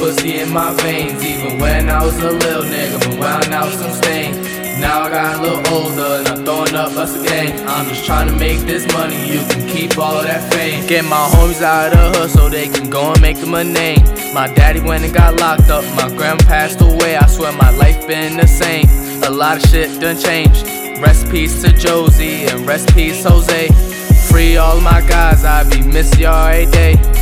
pussy in my veins. Even when I was a little nigga, been wound out some stain. Now I got a little older and I'm throwing up us again. I'm just trying to make this money, you can keep all that fame. Get my homies out of the hood so they can go and make them a name. My daddy went and got locked up, my grandma passed away. I swear my life been the same. A lot of shit done changed. Rest peace to Josie and rest peace Jose. Free all my guys, I be missing y'all every day.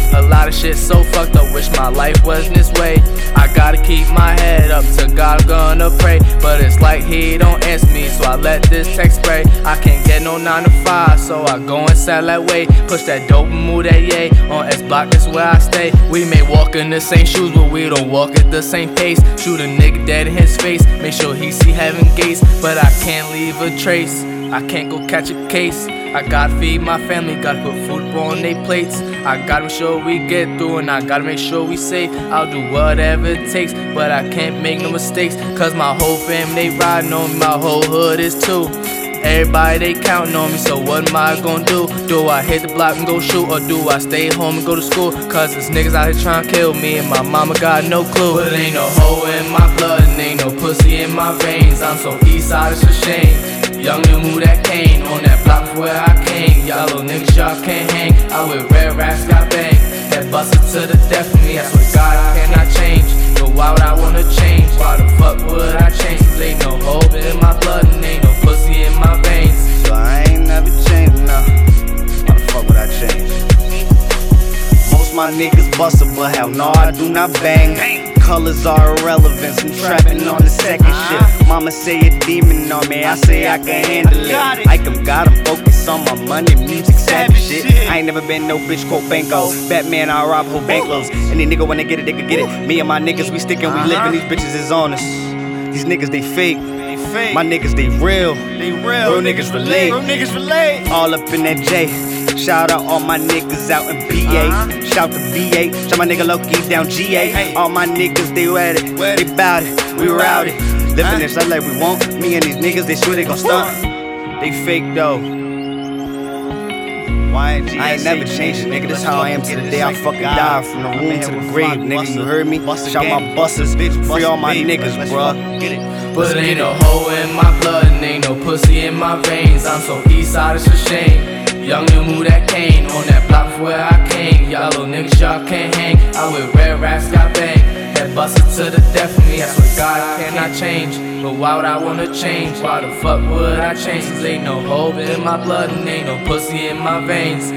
Shit so fucked up, wish my life wasn't this way. I gotta keep my head up to God, I'm gonna pray. But it's like he don't answer me, so I let this text spray. I can't get no 9 to 5, so I go inside that way. Push that dope and move that yay. On S block, that's where I stay. We may walk in the same shoes, but we don't walk at the same pace. Shoot a nigga dead in his face, make sure he see heaven gates. But I can't leave a trace. I can't go catch a case. I gotta feed my family, gotta put food on their plates. I gotta make sure we get through, and I gotta make sure we safe. I'll do whatever it takes, but I can't make no mistakes. Cause my whole family they riding on me, my whole hood is too. Everybody they counting on me, so what am I gonna do? Do I hit the block and go shoot, or do I stay home and go to school? Cause this niggas out here trying to kill me, and my mama got no clue. But ain't no hoe in my blood, and ain't no pussy in my veins. I'm so east side, it's a shame. Young and move that cane on that block where I came. Y'all little niggas, y'all can't hang. I with red racks, got bang. That busted to the death of me. I swear God, I cannot change. But why would I wanna change? Why the fuck would I change? Cause ain't no hope in my blood and ain't no pussy in my veins. So I ain't never changed, nah. Why the fuck would I change? Most my niggas busted, but hell no, I do not bang. Colors are irrelevant, I'm trapping on the second shift. Mama say a demon on me, I say I can handle it. I can God, I'm focused on my money, music, savage shit. I ain't never been no bitch called Banco. Batman, I rob whole bankloads. Any nigga wanna get it, they can get it. Me and my niggas, we stickin', we uh-huh. livin', these bitches is on us. These niggas, they fake. My niggas, they real. They real. Real niggas relate. Real niggas relate. All up in that J. Shout out all my niggas out in PA. Shout to VA. Shout my nigga Loki down GA. All my niggas, they ready. They bout it. We rowdy. Living this life like we want. Me and these niggas, they swear they gon' stunt. They fake though. I ain't never changed, nigga. This how I am to the day I fucking die. From the womb to the grave, nigga. You heard me? Shout my busters, bitch. free all my niggas, bruh. Get it. But ain't no hoe in my blood and ain't no pussy in my veins. I'm so east side, it's a shame. Young and move that cane on that block where I came. Y'all little niggas, y'all can't hang. I with red racks, got bang. That busted to the death of me. I swear God, I cannot change. But why would I wanna change? Why the fuck would I change? Cause ain't no hope in my blood and ain't no pussy in my veins.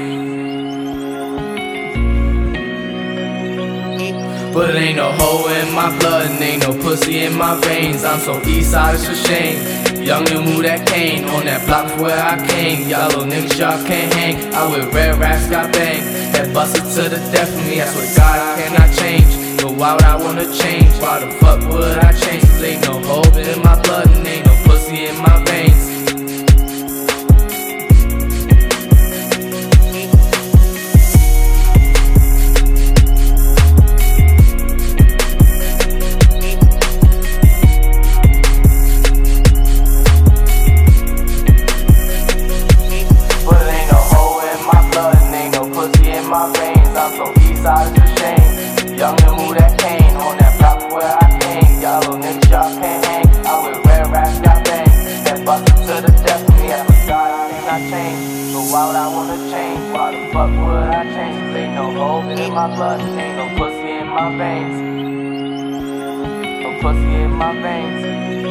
But ain't no hoe in my blood and ain't no pussy in my veins. I'm so east side, it's a shame. Young and move that cane on that block where I came. Y'all little niggas, y'all can't hang. I with red racks, got bang. That busted to the death of me. Swear to God, I cannot change. But why would I wanna change? Why the fuck would I change? Ain't no hope in my veins. I'm so east side, it's a shame. Young and move that cane on that block where I came. Y'all little niggas, y'all can't hang. I with red racks, got bang. That busted to the death of me. I God, I cannot change. But why would I wanna change? Why the fuck would I change? Cause ain't no hoe in my blood ain't no pussy in my veins. No pussy in my veins.